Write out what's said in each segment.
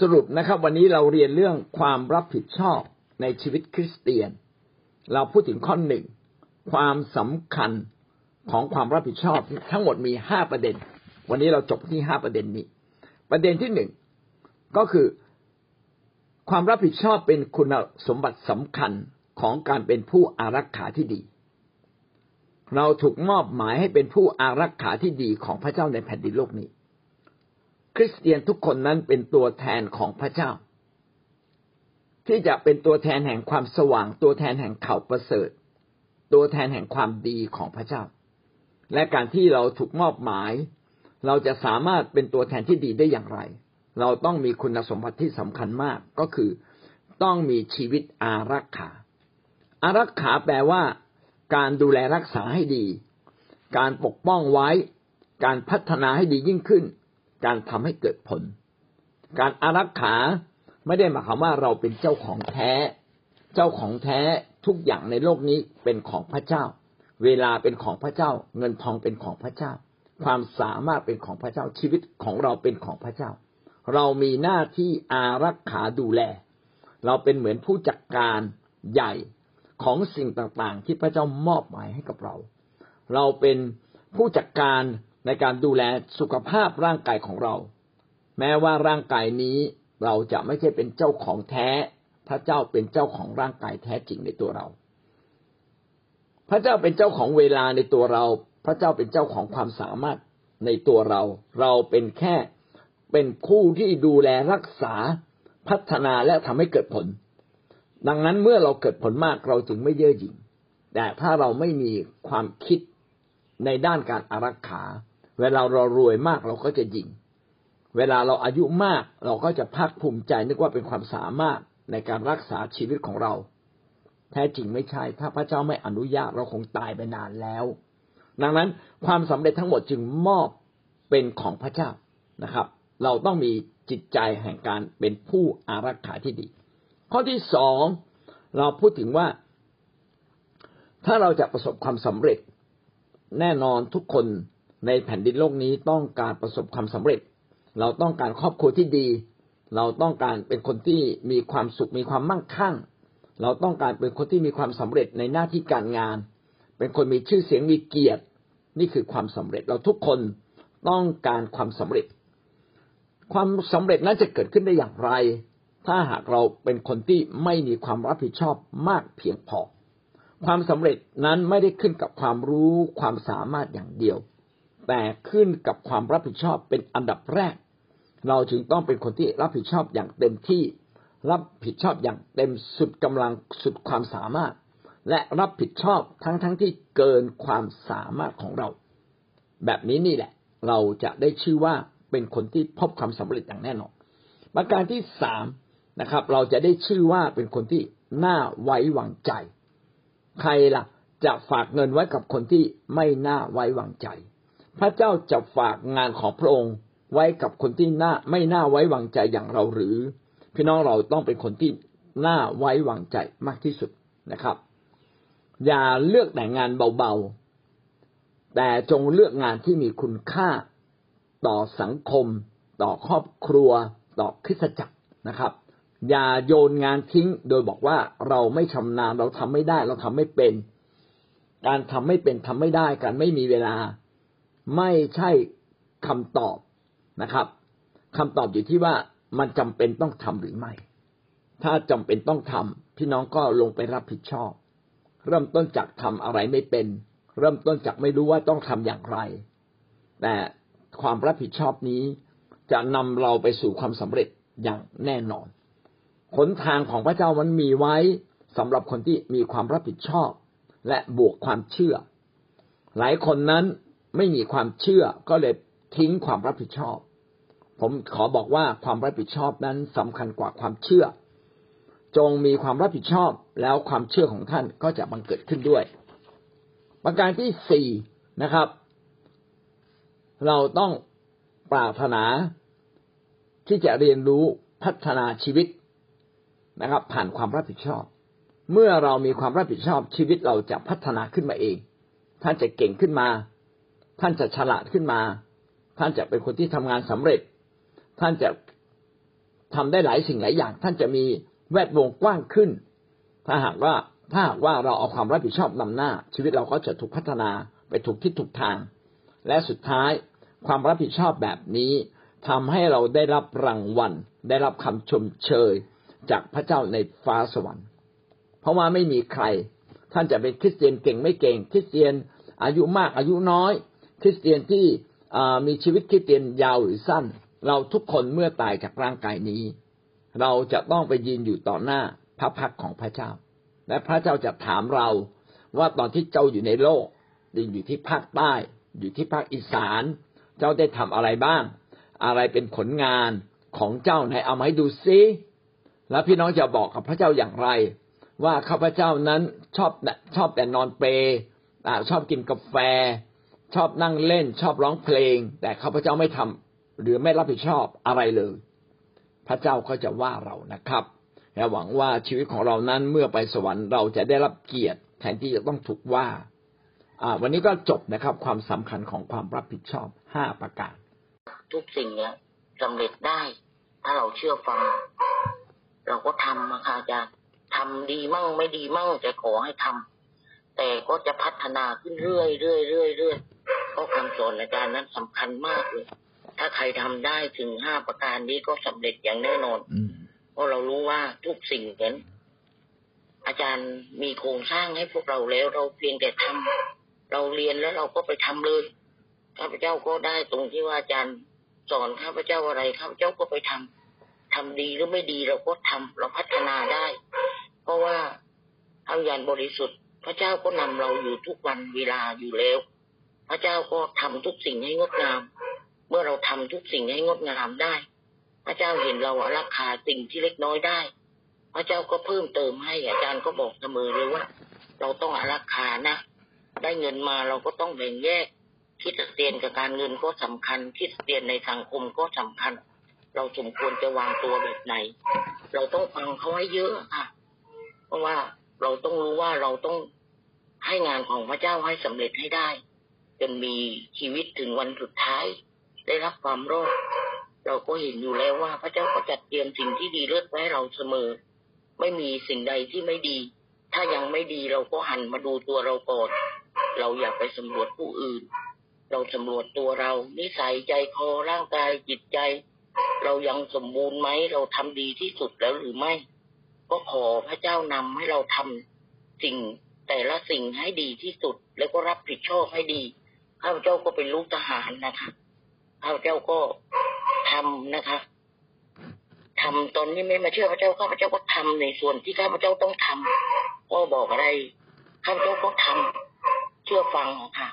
สรุปนะครับ วันนี้เราเรียนเรื่องความรับผิดชอบในชีวิตคริสเตียน เราพูดถึงข้อหนึ่งความสำคัญของความรับผิดชอบทั้งหมดมีห้าประเด็น วันนี้เราจบที่ห้าประเด็นนี้ ประเด็นที่หนึ่งก็คือความรับผิดชอบเป็นคุณสมบัติสำคัญของการเป็นผู้อารักขาที่ดี เราถูกมอบหมายให้เป็นผู้อารักขาที่ดีของพระเจ้าในแผ่นดินโลกนี้ คริสเตียนทุกคนนั้นเป็นตัวแทนของพระเจ้า ที่จะเป็นตัวแทนแห่งความสว่าง ตัวแทนแห่งข่าวประเสริฐ ตัวแทนแห่งความดีของพระเจ้า และการที่เราถูกมอบหมาย เราจะสามารถเป็นตัวแทนที่ดีได้อย่างไร เราต้องมีคุณสมบัติที่สำคัญมากก็คือ ต้องมีชีวิตอารักขา อารักขาแปลว่า การดูแลรักษาให้ดี การปกป้องไว้ การพัฒนาให้ดียิ่งขึ้น การทำให้เกิดผล การอารักขาไม่ได้หมายความว่าเราเป็นเจ้าของแท้ เจ้าของแท้ทุกอย่างในโลกนี้เป็นของพระเจ้า เวลาเป็นของพระเจ้า เงินทองเป็นของพระเจ้า ความสามารถเป็นของพระเจ้าชีวิตของเราเป็นของพระเจ้า เรามีหน้าที่อารักขาดูแล เราเป็นเหมือนผู้จัดการใหญ่ของสิ่งต่างๆ ที่พระเจ้ามอบหมายให้กับเรา เราเป็นผู้จัดการ ในการดูแลสุขภาพร่างกายของเรา แม้ว่าร่างกายนี้เราจะไม่ใช่เป็นเจ้าของแท้ พระเจ้าเป็นเจ้าของร่างกายแท้จริงในตัวเรา พระเจ้าเป็นเจ้าของเวลาในตัวเรา พระเจ้าเป็นเจ้าของความสามารถในตัวเรา เราเป็นแค่เป็นผู้ที่ดูแลรักษาพัฒนาและทำให้เกิดผล ดังนั้นเมื่อเราเกิดผลมากเราจึงไม่เย่อหยิ่งแต่ถ้าเราไม่มีความคิดในด้านการอารักขา เวลาเรารวยมากเราก็จะยิง เวลาเราอายุมาก เราก็จะภาคภูมิใจนึกว่าเป็นความสามารถในการรักษาชีวิตของเรา แท้จริงไม่ใช่ ถ้าพระเจ้าไม่อนุญาตเราคงตายไปนานแล้ว ดังนั้นความสำเร็จทั้งหมดจึงมอบเป็นของพระเจ้านะครับ เราต้องมีจิตใจแห่งการเป็นผู้อารักขาที่ดี ข้อที่สองเราพูดถึงว่า ถ้าเราจะประสบความสำเร็จ แน่นอนทุกคน ในแผ่นดินโลกนี้ต้องการประสบความสำเร็จ เราต้องการครอบครัวที่ดี เราต้องการเป็นคนที่มีความสุขมีความมั่งคั่ง เราต้องการเป็นคนที่มีความสำเร็จในหน้าที่การงาน เป็นคนมีชื่อเสียงมีเกียรติ นี่คือความสำเร็จเราทุกคนต้องการความสำเร็จ ความสำเร็จนั้นจะเกิดขึ้นได้อย่างไร ถ้าหากเราเป็นคนที่ไม่มีความรับผิดชอบมากเพียงพอความสำเร็จนั้นไม่ได้ขึ้นกับความรู้ความสามารถอย่างเดียว แต่ขึ้นกับความรับผิดชอบเป็นอันดับแรก เราจึงต้องเป็นคนที่รับผิดชอบอย่างเต็มที่ รับผิดชอบอย่างเต็มสุดกำลังสุดความสามารถ และรับผิดชอบทั้งๆทที่เกินความสามารถของเรา แบบนี้นี่แหละ เราจะได้ชื่อว่าเป็นคนที่พบความสำเร็จอย่างแน่นอนประการที่สามนะครับ เราจะได้ชื่อว่าเป็นคนที่น่าไว้วางใจ ใครล่ะ จะฝากเงินไว้กับคนที่ไม่น่าไว้วางใจ พระเจ้าจะฝากงานของพระองค์ไว้กับคนที่น่าไม่น่าไว้วางใจอย่างเราหรือ พี่น้องเราต้องเป็นคนที่น่าไว้วางใจมากที่สุดนะครับ อย่าเลือกแต่งานเบาๆ แต่จงเลือกงานที่มีคุณค่าต่อสังคม ต่อครอบครัว ต่อคริสตจักรนะครับ อย่าโยนงานทิ้งโดยบอกว่าเราไม่ชำนาญเราทำไม่ได้ เราทำไม่เป็น การทำไม่เป็นทำไม่ได้ การไม่มีเวลา ไม่ใช่คำตอบนะครับคำตอบอยู่ที่ว่ามันจำเป็นต้องทำหรือไม่ ถ้าจำเป็นต้องทำพี่น้องก็ลงไปรับผิดชอบ เริ่มต้นจากทำอะไรไม่เป็น เริ่มต้นจากไม่รู้ว่าต้องทำอย่างไร แต่ความรับผิดชอบนี้จะนำเราไปสู่ความสำเร็จอย่างแน่นอนหนทางของพระเจ้ามันมีไว้สำหรับคนที่มีความรับผิดชอบ และบวกความเชื่อ หลายคนนั้น ไม่มีความเชื่อก็เลยทิ้งความรับผิดชอบ ผมขอบอกว่าความรับผิดชอบนั้นสำคัญกว่าความเชื่อ จงมีความรับผิดชอบแล้วความเชื่อของท่านก็จะบังเกิดขึ้นด้วย ประการที่สี่นะครับ เราต้องปรารถนาที่จะเรียนรู้พัฒนาชีวิตนะครับ ผ่านความรับผิดชอบ เมื่อเรามีความรับผิดชอบชีวิตเราจะพัฒนาขึ้นมาเอง ท่านจะเก่งขึ้นมา ท่านจะฉลาดขึ้นมา ท่านจะเป็นคนที่ทำงานสำเร็จ ท่านจะทำได้หลายสิ่งหลายอย่าง ท่านจะมีแวดวงกว้างขึ้น ถ้าหากว่าถ้าหากว่าเราเอาความรับผิดชอบนำหน้า ชีวิตเราก็จะถูกพัฒนาไปถูกทิศถูกทาง และสุดท้ายความรับผิดชอบแบบนี้ทำให้เราได้รับรางวัล ได้รับคำชมเชยจากพระเจ้าในฟ้าสวรรค์ เพราะว่าไม่มีใคร ท่านจะเป็นคริสเตียนเก่งไม่เก่ง คริสเตียนอายุมากอายุน้อย คริสเตียนที่มีชีวิตคริสเตียนยาวหรือสั้น เราทุกคนเมื่อตายจากร่างกายนี้ เราจะต้องไปยืนอยู่ต่อหน้าพระพักของพระเจ้า และพระเจ้าจะถามเราว่าตอนที่เจ้าอยู่ในโลกอยู่ที่ภาคใต้ อยู่ที่ภาคอีสาน เจ้าได้ทำอะไรบ้าง อะไรเป็นผลงานของเจ้าไหนเอามาให้ดูซิแล้วพี่น้องจะบอกกับพระเจ้าอย่างไร ว่าข้าพเจ้านั้นชอบชอบแต่นอนเปรชอบกินกาแฟ ชอบนั่งเล่นชอบร้องเพลง แต่ข้าพเจ้าไม่ทำหรือไม่รับผิดชอบอะไรเลย พระเจ้าก็จะว่าเรานะครับและหวังว่าชีวิตของเรานั้นเมื่อไปสวรรค์เราจะได้รับเกียรติแทนที่จะต้องถูกว่าวันนี้ก็จบนะครับ ความสำคัญของความรับผิดชอบห้าประการ ทุกสิ่งเนี้ยสำเร็จได้ ถ้าเราเชื่อฟัง เราก็ทำนะคะจะทำดีมั่งไม่ดีมั่งจะขอให้ทำแต่ก็จะพัฒนาขึ้นเรื่อยเรื่อยเรื่อยเรื่อย ก็คำสอนอาจารย์นั้นสำคัญมากเลย ถ้าใครทำได้ถึงห้าประการนี้ก็สำเร็จอย่างแน่นอนเพราะเรารู้ว่าทุกสิ่งนั้นอาจารย์มีโครงสร้างให้พวกเราแล้ว เราเพียงแต่ทำเราเรียนแล้วเราก็ไปทำเลยข้าพเจ้าก็ได้ตรงที่ว่าอาจารย์สอนข้าพเจ้าอะไรข้าพเจ้าก็ไปทำทำดีหรือไม่ดีเราก็ทำเราพัฒนาได้ เพราะว่าทางยานบริสุทธิ์ พระเจ้าก็นำเราอยู่ทุกวันเวลาอยู่แล้ว พระเจ้าก็ทำทุกสิ่งให้งดงาม เมื่อเราทำทุกสิ่งให้งดงามได้ พระเจ้าเห็นเราราคาสิ่งที่เล็กน้อยได้ พระเจ้าก็เพิ่มเติมให้อาจารย์ก็บอกเสมอเลยว่า เราต้องอารักขานะ ได้เงินมาเราก็ต้องแบ่งแยกคิดเตียนกับการเงินก็สำคัญ คิดเตียนในสังคมก็สำคัญ เราสมควรจะวางตัวแบบไหน เราต้องฟังเขาให้เยอะค่ะ เพราะว่าเราต้องรู้ว่าเราต้องให้งานของพระเจ้าให้สำเร็จให้ได้ จนมีชีวิตถึงวันสุดท้าย ได้รับความรอดเราก็เห็นอยู่แล้วว่าพระเจ้าก็จัดเตรียมสิ่งที่ดีเลิศไว้เราเสมอ ไม่มีสิ่งใดที่ไม่ดี ถ้ายังไม่ดีเราก็หันมาดูตัวเราก่อน เราอยากไปสำรวจผู้อื่น เราสำรวจตัวเรา นิสัยใจคอร่างกายจิตใจ เรายังสมบูรณ์ไหมเราทำดีที่สุดแล้วหรือไม่ ก็ขอพระเจ้านำให้เราทำสิ่งแต่ละสิ่งให้ดีที่สุดแล้วก็รับผิดชอบให้ดี ข้าพเจ้าก็เป็นลูกทหารนะคะข้าพเจ้าก็ทำนะคะทำตอนนี้ไม่มาเชื่อพระเจ้าข้าพเจ้าก็ทำในส่วนที่ข้าพเจ้าต้องทำพ่อบอกอะไรข้าพเจ้าก็ทำเชื่อฟังค่ะ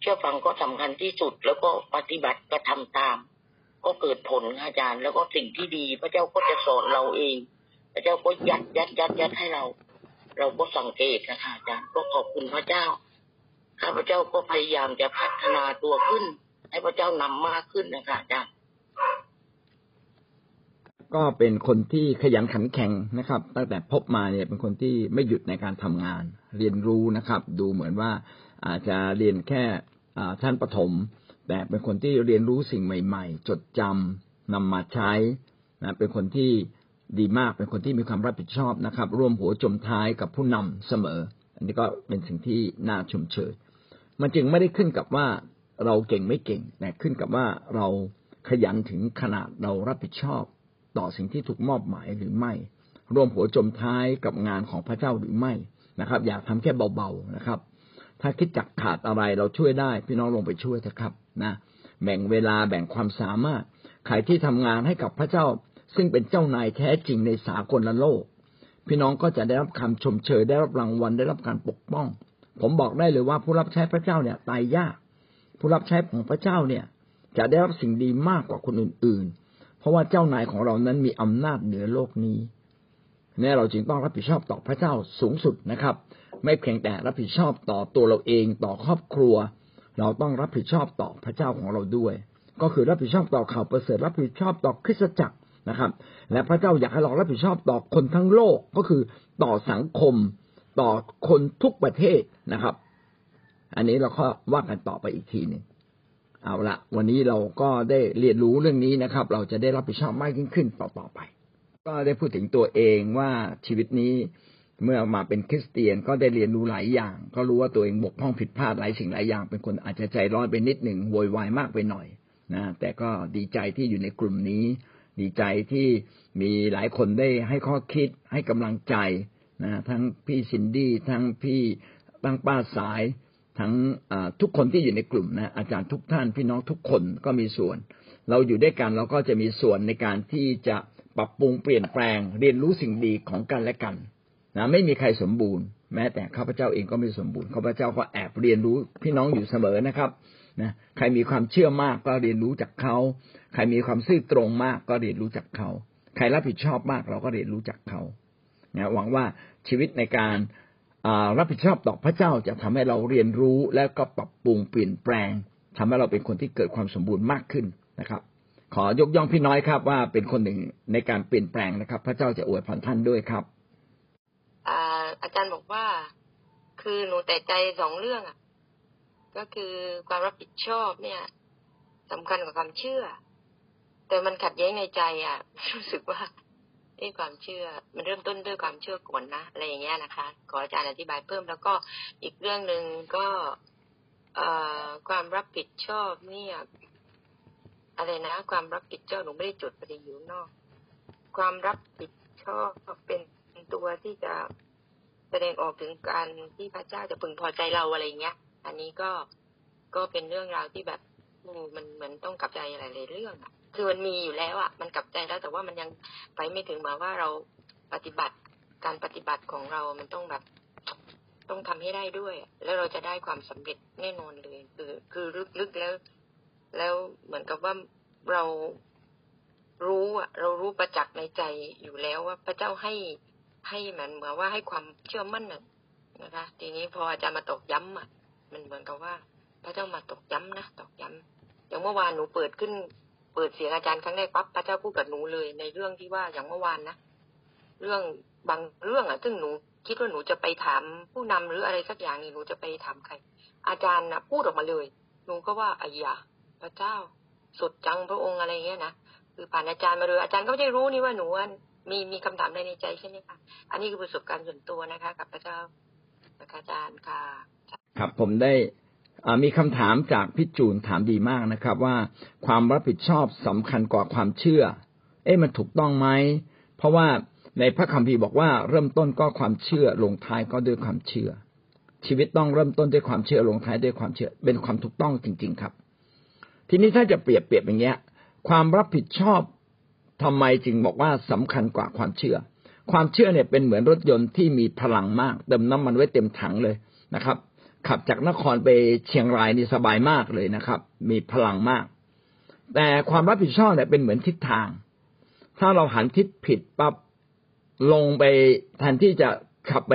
เชื่อฟังก็สำคัญที่สุด แล้วก็ปฏิบัติก็ทำตาม ก็เกิดผลอาจารย์ แล้วก็สิ่งที่ดี พระเจ้าก็จะสอนเราเอง พระเจ้าก็ยัดยัดยัดยัดให้เรา เราก็สังเกตนะคะอาจารย์ก็ขอบคุณพระเจ้า ข้าพเจ้าก็พยายามจะพัฒนาตัวขึ้น ให้พระเจ้านำมากขึ้นนะคะอาจารย์ก็เป็นคนที่ขยันขันแข็งนะครับ ตั้งแต่พบมาเนี่ยเป็นคนที่ไม่หยุดในการทำงาน เรียนรู้นะครับ ดูเหมือนว่าอาจจะเรียนแค่ชั้นประถม แต่เป็นคนที่เรียนรู้สิ่งใหม่ ๆ จดจำนำมาใช้นะเป็นคนที่ดีมากเป็นคนที่มีความรับผิดชอบนะครับ ร่วมหัวจมท้ายกับผู้นำเสมอ อันนี้ก็เป็นสิ่งที่น่าชมเชย มันจึงไม่ได้ขึ้นกับว่าเราเก่งไม่เก่งแต่ขึ้นกับว่าเราขยันถึงขนาดเรารับผิดชอบต่อสิ่งที่ถูกมอบหมายหรือไม่ร่วมหัวจมท้ายกับงานของพระเจ้าหรือไม่นะครับ อยากทำแค่เบาๆนะครับ ถ้าคิดจักขาดอะไรเราช่วยได้ พี่น้องลงไปช่วยเถอะครับนะแบ่งเวลาแบ่งความสามารถใครที่ทำงานให้กับพระเจ้า ซึ่งเป็นเจ้านายแท้จริงในสากลโลก พี่น้องก็จะได้รับคำชมเชยได้รับรางวัลได้รับการปกป้อง ผมบอกได้เลยว่าผู้รับใช้พระเจ้าเนี่ยตายยาก ผู้รับใช้ของพระเจ้าเนี่ย จะได้รับสิ่งดีมากกว่าคนอื่น ๆ เพราะว่าเจ้านายของเรานั้นมีอำนาจเหนือโลกนี้แน่เราจึงต้องรับผิดชอบต่อพระเจ้าสูงสุดนะครับ ไม่เพียงแต่รับผิดชอบต่อตัวเราเองต่อครอบครัว เราต้องรับผิดชอบต่อพระเจ้าของเราด้วย ก็คือรับผิดชอบต่อข่าวประเสริฐรับผิดชอบต่อคริสตจักรนะครับ และพระเจ้าอยากให้เรารับผิดชอบต่อคนทั้งโลกก็คือต่อสังคม ต่อคนทุกประเทศนะครับ อันนี้เราก็ว่ากันต่อไปอีกทีหนึ่งเอาละวันนี้เราก็ได้เรียนรู้เรื่องนี้นะครับ เราจะได้รับผิดชอบมากยิ่งขึ้นต่อไป ก็ได้พูดถึงตัวเองว่าชีวิตนี้เมื่อมาเป็นคริสเตียนก็ได้เรียนรู้หลายอย่าง ก็รู้ว่าตัวเองบกพร่องผิดพลาดหลายสิ่งหลายอย่าง เป็นคนอาจจะใจร้อนไปนิดหนึ่งโวยวายมากไปหน่อยนะแต่ก็ดีใจที่อยู่ในกลุ่มนี้ ดีใจที่มีหลายคนได้ให้ข้อคิดให้กำลังใจ นะทั้งพี่ซินดี้ทั้งพี่ตั้งป้าสายทั้งทุกคนที่อยู่ในกลุ่มนะอาจารย์ทุกท่านพี่น้องทุกคนก็มีส่วน เราอยู่ด้วยกันเราก็จะมีส่วนในการที่จะปรับปรุงเปลี่ยนแปลง เรียนรู้สิ่งดีของกันและกันนะไม่มีใครสมบูรณ์แม้แต่ข้าพเจ้าเองก็ไม่สมบูรณ์ข้าพเจ้าก็แอบเรียนรู้พี่น้องอยู่เสมอนะครับนะใครมีความเชื่อมากก็เรียนรู้จากเขาใครมีความซื่อตรงมากก็เรียนรู้จากเขา ใครรับผิดชอบมากเราก็เรียนรู้จากเขา นะหวังว่าชีวิตในการรับผิดชอบต่อพระเจ้าจะทำให้เราเรียนรู้แล้วก็ปรับปรุงเปลี่ยนแปลงทำให้เราเป็นคนที่เกิดความสมบูรณ์มากขึ้นนะครับ ขอยกย่องพี่น้อยครับว่าเป็นคนหนึ่งในการเปลี่ยนแปลงนะครับ พระเจ้าจะอวยพรท่านด้วยครับอาจารย์บอกว่าคือหนูแต่ใจสองเรื่องอะ ก็คือความรับผิดชอบเนี่ยสำคัญกว่าความเชื่อ แต่มันขัดแย้งในใจอะรู้สึกว่า ไอ้ความเชื่อ มันเริ่มต้นด้วยความเชื่อก่อนนะอะไรอย่างเงี้ยนะคะ ขออาจารย์อธิบายเพิ่มแล้วก็อีกเรื่องหนึ่งก็เอ่อความรับผิดชอบเนี่ยอะไรนะ ความรับผิดชอบหนูไม่ได้จดประเด็นอยู่นอก ความรับผิดชอบเป็นตัวที่จะแสดงออกถึงการที่พระเจ้าจะพึงพอใจเราอะไรเงี้ย อันนี้ก็ก็เป็นเรื่องราวที่แบบมันเหมือนต้องกลับใจอะไรเลยเรื่องอะ คือมันมีอยู่แล้วอะมันกลับใจแล้วแต่ว่ามันยังไปไม่ถึงมาว่าเราปฏิบัติการปฏิบัติของเรามันต้องแบบต้องทำให้ได้ด้วย แล้วเราจะได้ความสำเร็จแน่นอนเลย คือคือลึกๆแล้ว แล้วเหมือนกับว่าเรารู้อะเรารู้ประจักษ์ในใจอยู่แล้วว่า พระเจ้าให้ให้เหมือนเหมือนว่าให้ความเชื่อมั่นน่ะนะคะทีนี้พออาจารย์มาตกย้ำอะ มันเหมือนกับว่า พระเจ้ามาตกย้ำนะตกย้ำอย่างเมื่อวานหนูเปิดขึ้น เปิดเสียงอาจารย์ครั้งแรกปั๊บพระเจ้าพูดกับหนูเลย ในเรื่องที่ว่าอย่างเมื่อวานนะเรื่องบางเรื่องอะซึ่งหนูคิดว่าหนูจะไปถามผู้นำหรืออะไรสักอย่างนี่หนูจะไปถามใคร อาจารย์นะพูดออกมาเลย หนูก็ว่าอายาพระเจ้า สุดจังพระองค์อะไรเงี้ยนะคือผ่านอาจารย์มาเลยอาจารย์ก็ไม่ได้รู้นี่ว่าหนูมีมีคำถามในในใจใช่ไหมคะอันนี้คือประสบการณ์ส่วนตัวนะคะ กับพระเจ้าอาจารย์ค่ะ ครับผมได้ มีคำถามจากพี่จูนถามดีมากนะครับ ว่าความรับผิดชอบสำคัญกว่าความเชื่อ เอ๊ะมันถูกต้องไหมเพราะว่าในพระคัมภีร์บอกว่าเริ่มต้นก็ความเชื่อลงท้ายก็ด้วยความเชื่อ ชีวิตต้องเริ่มต้นด้วยความเชื่อลงท้ายด้วยความเชื่อ เป็นความถูกต้องจริง ๆ ครับ ทีนี้ถ้าจะเปรียบเปรียบอย่างเงี้ย ความรับผิดชอบทำไมจึงบอกว่าสำคัญกว่าความเชื่อ ความเชื่อเนี่ยเป็นเหมือนรถยนต์ที่มีพลังมาก เติมน้ำมันไว้เต็มถังเลยนะครับ ขับจากนครไปเชียงรายนี่สบายมากเลยนะครับ มีพลังมาก แต่ความรับผิดชอบเนี่ยเป็นเหมือนทิศทาง ถ้าเราหันทิศผิดปั๊บลงไปแทนที่จะขับไป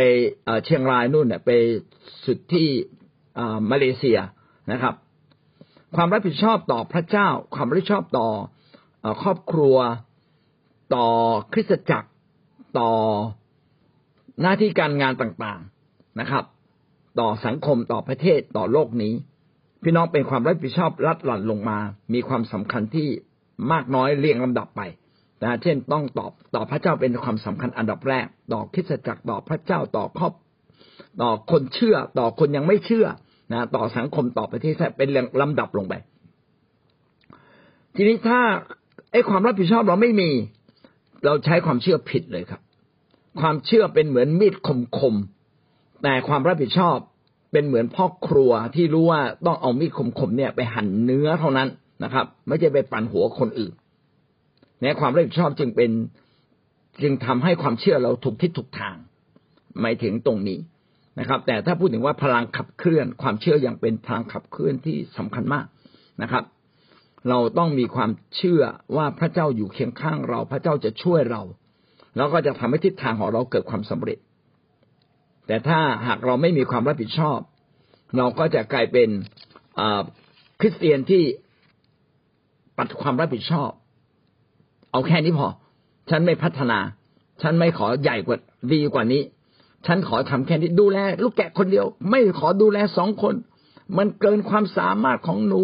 เชียงรายนู่นเนี่ยไปสุดที่มาเลเซียนะครับ ความรับผิดชอบต่อพระเจ้า ความรับผิดชอบต่อครอบครัวต่อคริสตจักรต่อหน้าที่การงานต่างๆนะครับ ต่อสังคมต่อประเทศต่อโลกนี้ พี่น้องเป็นความรับผิดชอบรัดหลั่นลงมา มีความสำคัญที่มากน้อยเรียงลำดับไปนะเช่นต้องตอบต่อพระเจ้าเป็นความสำคัญอันดับแรก ต่อคริสตจักรต่อพระเจ้าต่อครอบ ต่อคนเชื่อ ต่อคนยังไม่เชื่อนะต่อสังคมต่อประเทศเป็นเรียงลำดับลงไปทีนี้ถ้าไอ้ความรับผิดชอบเราไม่มี เราใช้ความเชื่อผิดเลยครับ ความเชื่อเป็นเหมือนมีดคม แต่ความรับผิดชอบเป็นเหมือนพ่อครัวที่รู้ว่าต้องเอามีดคมๆเนี่ยไปหั่นเนื้อเท่านั้นนะครับ ไม่ใช่ไปปั่นหัวคนอื่นเนี่ยความรับผิดชอบจึงเป็นจึงทำให้ความเชื่อเราถูกทิศถูกทางหมายถึงตรงนี้นะครับ แต่ถ้าพูดถึงว่าพลังขับเคลื่อน ความเชื่ออย่างเป็นพลังขับเคลื่อนที่สำคัญมากนะครับ เราต้องมีความเชื่อว่าพระเจ้าอยู่เคียงข้างเรา พระเจ้าจะช่วยเรา แล้วก็จะทำให้ทิศทางของเราเกิดความสำเร็จ แต่ถ้าหากเราไม่มีความรับผิดชอบ เราก็จะกลายเป็นคริสเตียนที่ปัดความรับผิดชอบ เอาแค่นี้พอ ฉันไม่พัฒนา ฉันไม่ขอใหญ่กว่าดีกว่านี้ ฉันขอทำแค่นี้ดูแล ลูกแกะคนเดียว ไม่ขอดูแลสองคน มันเกินความสามารถของหนู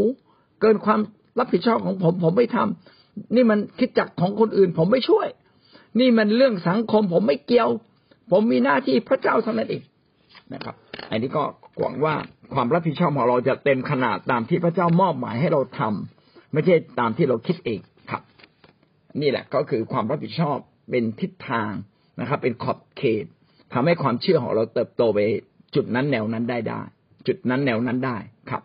เกินความรับผิดชอบของผม ผมไม่ทำนี่มันคิดจักของคนอื่น ผมไม่ช่วย นี่มันเรื่องสังคมผมไม่เกี่ยว ผมมีหน้าที่พระเจ้าเท่านั้นเองนะครับ อันนี้ก็หวังว่าความรับผิดชอบของเราจะเต็มขนาดตามที่พระเจ้ามอบหมายให้เราทำไม่ใช่ตามที่เราคิดเองครับ นี่แหละก็คือความรับผิดชอบเป็นทิศทางนะครับ เป็นขอบเขตทำให้ความเชื่อของเราเติบโตไปจุดนั้นแนวนั้นได้ได้ จุดนั้นแนวนั้นได้ครับ